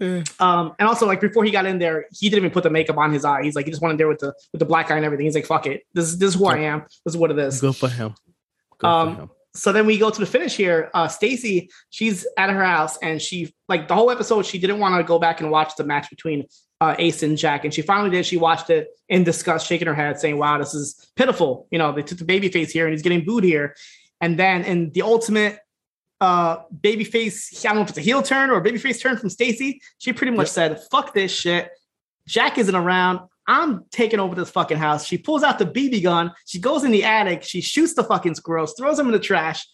Um, and also like before he got in there, he didn't even put the makeup on his eye. He's like, he just went in there with the with the black eye and everything. He's like, fuck it. This is this is who I am. This is what it is. Good for him. Good um, for him so then we go to the finish here. Uh, Stacy, she's at her house and she like the whole episode. She didn't want to go back and watch the match between uh, Ace and Jack, and she finally did. She watched it in disgust, shaking her head, saying, "Wow, this is pitiful." You know, they took the baby face here, and he's getting booed here. And then in the ultimate uh baby face, I don't know if it's a heel turn or a baby face turn from Stacy, she pretty much yep. said, "Fuck this shit." Jack isn't around. I'm taking over this fucking house. She pulls out the BB gun. She goes in the attic. She shoots the fucking squirrels, throws them in the trash,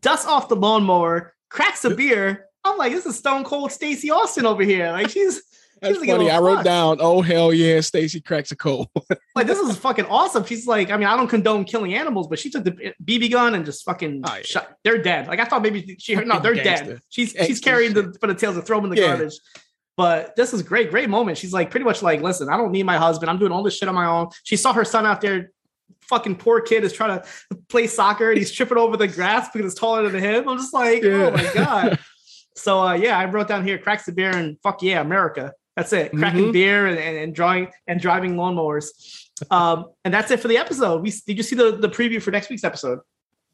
dusts off the lawnmower, cracks a beer. I'm like, this is Stone Cold Stacy Austin over here. Like she's. That's funny. I wrote down, "Oh hell yeah, Stacy cracks a cold." like this is fucking awesome. She's like, I mean, I don't condone killing animals, but she took the BB gun and just fucking oh, yeah. shot. They're dead. Like I thought maybe she. No, they're dead. She's she's carrying the for the tails to throw them in the yeah. garbage. But this is great, great moment. She's like pretty much like, listen, I don't need my husband. I'm doing all this shit on my own. She saw her son out there. Fucking poor kid is trying to play soccer and he's tripping over the grass because it's taller than him. I'm just like, yeah. oh my god. so uh, yeah, I wrote down here, cracks the beer and fuck yeah, America. That's it. Cracking mm-hmm. beer and, and, and, drawing and driving lawnmowers. Um, and that's it for the episode. We did you see the, the preview for next week's episode?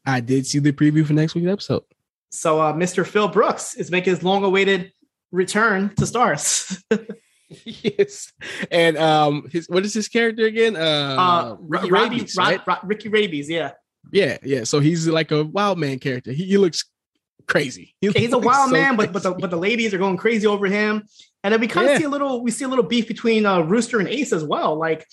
I did see the preview for next week's episode. So uh, Mr. Phil Brooks is making his long awaited return to Starz. yes, and um, his what is his character again? Uh, uh Ricky Rabies, right? Ricky Rabies, yeah, yeah, yeah. So he's like a wild man character. He, he looks crazy. He he's a wild so man, crazy. but but the but the ladies are going crazy over him. And then we kind of yeah. see a little we see a little beef between uh, Rooster and Ace as well. Like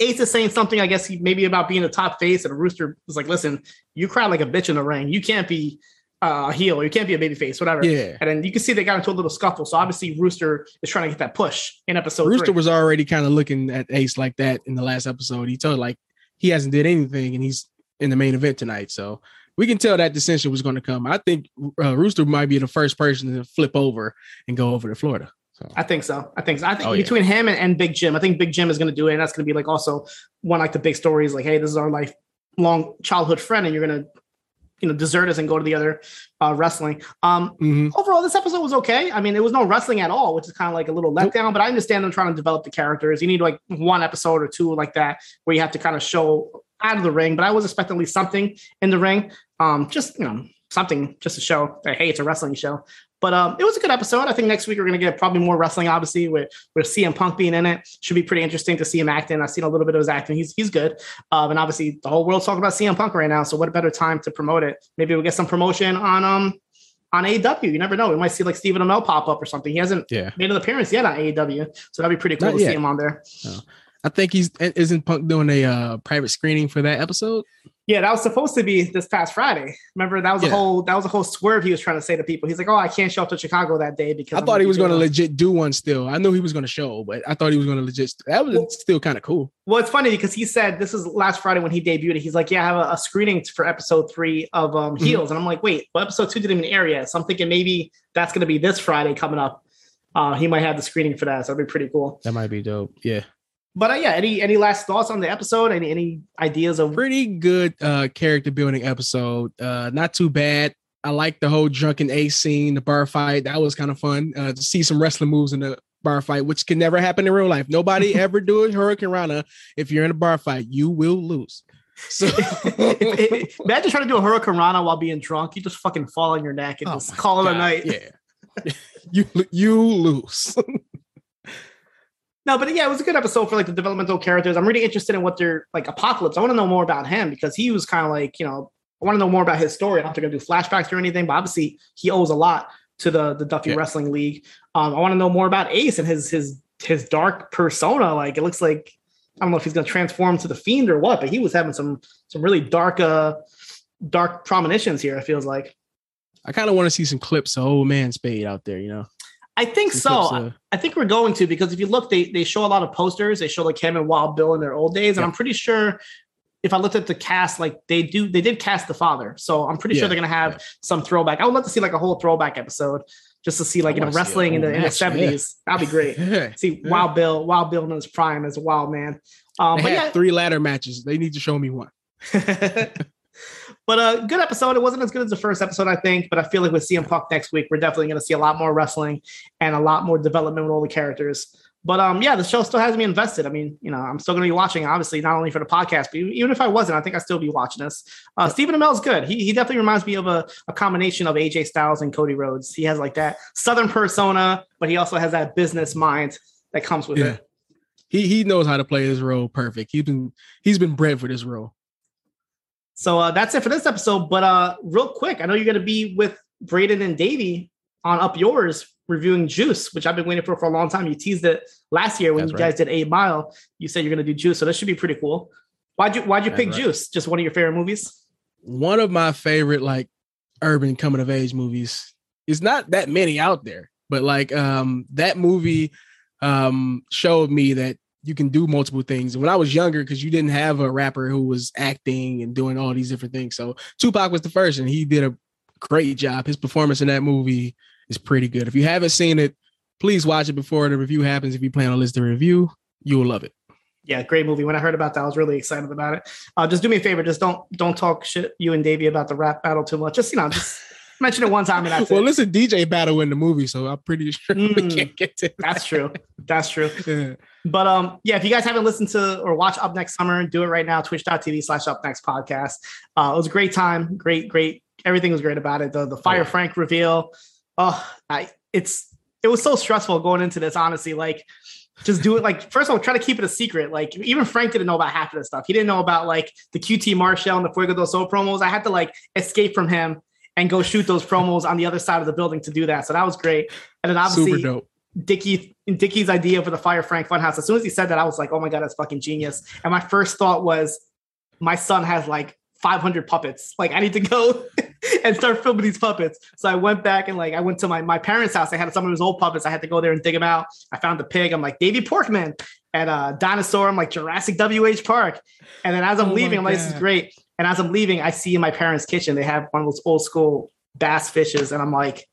Ace is saying something, I guess, he, maybe about being a top face, and Rooster was like, "Listen, you cry like a bitch in the ring. You can't be uh, heel. You can't be a baby face, whatever. Yeah. And then you can see they got into a little scuffle. So obviously Rooster is trying to get that push in episode. Rooster three. was already kind of looking at Ace like that in the last episode. He told like he hasn't did anything, and he's in the main event tonight. So we can tell that dissension was going to come. I think uh, Rooster might be the first person to flip over and go over to Florida. So. I think so. I think so. I think oh, between yeah. him and, and, Big Jim, I think Big Jim is going to do it, and that's going to be like also one like the big stories, like, hey, this is our life long childhood friend, and you're going to you know desert us and go to the other uh, wrestling. Um, mm-hmm. Overall, this episode was okay. I mean, it was no wrestling at all, which is kind of like a little letdown. But I understand them trying to develop the characters. You need like one episode or two like that where you have to kind of show out of the ring. But I was expecting at least something in the ring. Um, just you know, something just to show that hey, it's a wrestling show. But um, it was a good episode. I think next week we're gonna get probably more wrestling, obviously, with with CM Punk being in it. Should be pretty interesting to see him acting. I've seen a little bit of his acting. He's he's good. Um, and obviously the whole world's talking about CM Punk right now. So what a better time to promote it? Maybe we'll get some promotion on um on AEW. You never know. We might see like Stephen Amell pop up or something. He hasn't Yeah. made an appearance yet on AEW, so that'd be pretty cool Not to yet. see him on there. I think he's isn't Punk doing a uh, private screening for that episode. Yeah, that was supposed to be this past Friday. Remember that was a whole that was a whole swerve he was trying to say to people. He's like, "Oh, I can't show up to Chicago that day because I I'm thought he was going to legit do one still. I knew he was going to show, but I thought he was going to legit. That was Well- still kind of cool. Well, it's funny because he said this is last Friday when he debuted. He's like, "Yeah, I have a, a screening for episode three of um, Mhm. Heels," and I'm like, "Wait, well, episode two didn't even air yet." So I'm thinking maybe that's going to be this Friday coming up. Uh, he might have the screening for that, so that'd be pretty cool. That might be dope. Yeah. But uh, yeah, any any last thoughts on the episode? Any any ideas of? Pretty good uh, character building episode. Uh, not too bad. I like the whole drunken ace scene, the bar fight. That was kind of fun uh, to see some wrestling moves in the bar fight, which can never happen in real life. Nobody ever do a huracanrana. If you're in a bar fight, you will lose. So Imagine trying to do a huracanrana while being drunk. You just fucking fall on your neck and Oh just call it a night. Yeah. you you lose. No, but yeah, it was a good episode for like the developmental characters. I'm really interested in what they're like. Apocalypse. I want to know more about him because he was kind of like you know I want to know more about his story. I don't think I'm gonna do flashbacks or anything, but obviously he owes a lot to the the Duffy Yeah. Wrestling League. Um, I want to know more about Ace and his his his dark persona. Like it looks like I don't know if he's gonna transform to the Fiend or what, but he was having some some really dark uh dark premonitions here. It feels like. I kind of want to see some clips of old man Spade out there, you know. I think Some so. I, think we're going to because if you look, they they show a lot of posters. They show like him and Wild Bill in their old days, and Yeah. I'm pretty sure if I looked at the cast, like they do, they did cast the father. So I'm pretty sure they're gonna have yeah. some throwback. I would love to see like a whole throwback episode just to see like I you know wanna see a wrestling in the whole in the match, yeah. 70s. That'd be great. See Wild Bill, Wild Bill in his prime as a wild man. Um, They but had yeah, three ladder matches. They need to show me one. but a good episode. It wasn't as good as the first episode, I think, but I feel like with CM Punk next week, we're definitely going to see a lot more wrestling and a lot more development with all the characters. But um, yeah, the show still has me invested. I mean, you know, I'm still going to be watching, obviously, not only for the podcast, but even if I wasn't, I think I'd still be watching this. Uh, Stephen Amell's good. He, he definitely reminds me of a, a combination of AJ Styles and Cody Rhodes. He has like that Southern persona, but he also has that business mind that comes with Yeah. it. He he knows how to play his role perfect. He's been he's been bred for this role. So uh, that's it for this episode. But uh, real quick, I know you're going to be with Braden and Davie on upYOURS reviewing Juice, which I've been waiting for for a long time. You teased it last year when That's you right. guys did Eight Mile. You said you're going to do Juice, so this should be pretty cool. Why'd you Why'd you That's pick right. Juice? Just one of your favorite movies? One of my favorite like urban coming of age movies. It's not that many out there, but like um that movie um showed me that you can do multiple things. When I was younger, because you didn't have a rapper who was acting and doing all these different things. So Tupac was the first, and he did a great job. His performance in that movie is pretty good. If you haven't seen it, please watch it before the review happens. If you plan on listening to review, you will love it. Yeah, great movie. When I heard about that, I was really excited about it. Uh, just do me a favor, just don't don't talk shit you and Davie about the rap battle too much. Just you know, just mention it one time and that's well, it. listen, DJ battle in the movie, so I'm pretty sure we Mm. can't get to That's true. That's true. Yeah. But um, yeah, if you guys haven't listened to or watch upNXT Summer, do it right now. Twitch.tv slash upNXT Podcast. Uh, it was a great time. Great, great. Everything was great about it. The the Fire. Frank reveal. Oh, I it's it was so stressful going into this. Honestly, like just do it. Like first of all, try to keep it a secret. Like even Frank didn't know about half of this stuff. He didn't know about like the QT Marshall and the Fuego del Sol promos. I had to like escape from him and go shoot those promos on the other side of the building to do that. So that was great. And then obviously Super dope. Dickie Dickie's idea for the Fire Frank Funhouse. As soon as he said that, I was like, "Oh my god, that's fucking genius!" And my first thought was, "My son has like 500 puppets. Like, I need to go and start filming these puppets." So I went back and like I went to my my parents' house. I had some of his old puppets. I had to go there and dig them out. I found the pig. I'm like Davy Porkman and a uh, dinosaur. I'm like Jurassic WH Park. And then as I'm Oh leaving, I'm like, "This is great." And as I'm leaving, I see in my parents' kitchen they have one of those old school bass fishes, and I'm like.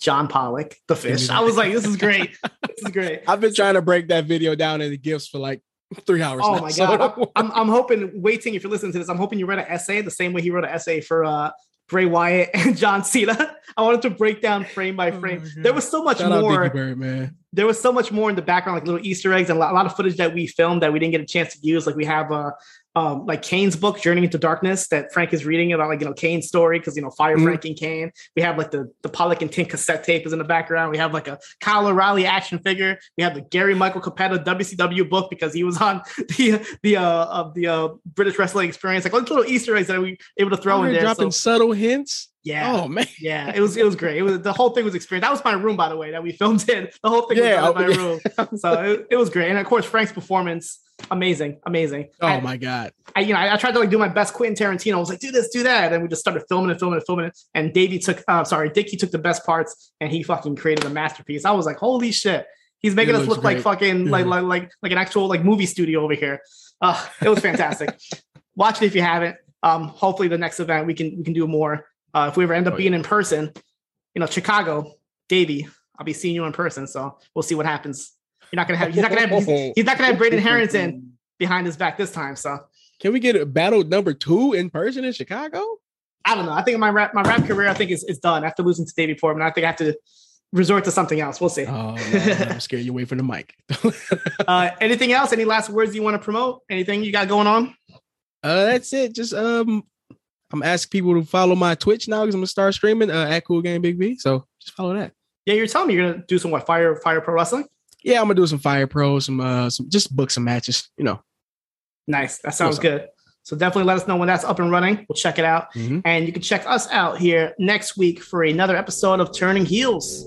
John Pollock, the fish. I was like, this is great. This is great. I've been trying to break that video down into gifts for like three hours. Oh now, my so- god. I'm, I'm hoping, Wai Ting if you're listening to this, I'm hoping you read an essay the same way he wrote an essay for uh Bray Wyatt and John Cena. I wanted to break down frame by Oh frame. God. there was so much Shout more. Dickie Bird, man. There was so much more in the background, like little Easter eggs and a lot, a lot of footage that we filmed that we didn't get a chance to use. Like we have uh um, like Kane's book, Journey into Darkness, that Frank is reading about, like you know Kane's story because you know Fire Mhm. Frank and Kane. We have like the the Pollock and Tin cassette tape is in the background. We have like a Kyle O'Reilly action figure. We have the Gary Michael Cappetta WCW book because he was on the the uh of the uh British wrestling experience. Like little Easter eggs that we able to throw in there. dropping So, subtle hints. Yeah. Oh man. Yeah, it was it was great. It was the whole thing was experience. That was my room, by the way, that we filmed in. The whole thing Yeah, was in my yeah. room. So it, it was great. And of course, Frank's performance, amazing, amazing. Oh I, my god. I, you know, I, I tried to like do my best Quentin Tarantino. I was like, do this, do that. And we just started filming and filming and filming it. And Davie took, uh, sorry, Dickie took the best parts and he fucking created a masterpiece. I was like, holy shit. He's making It us look like great. fucking like Mhm. like like like an actual like movie studio over here. Uh, it was fantastic. Watch it if you haven't. Um, hopefully the next event we can we can do more. Uh, if we ever end up Oh, being in person, you know, Chicago, Davie, I'll be seeing you in person. So we'll see what happens. You're not gonna have he's not gonna have he's, he's not gonna have Braden Harrington behind his back this time. So Can we get a battle number two in person in Chicago? I don't know. I think my rap my rap career I think is, is done after losing to Davie Portman. I think I have to resort to something else. We'll see. Oh, no, I'm scared you away from the mic. Uh, anything else? Any last words you want to promote? Anything you got going on? Uh, that's it. Just um, I'm asking people to follow my Twitch now because I'm gonna start streaming uh, at Cool Game Big V. So just follow that. Yeah, you're telling me you're gonna do some what fire fire pro wrestling? Yeah, I'm gonna do some Fire Pro, some uh, some just book some matches. You know. Nice. That sounds Awesome. good. So definitely let us know when that's up and running. We'll check it out. Mhm. And you can check us out here next week for another episode of Turning Heels.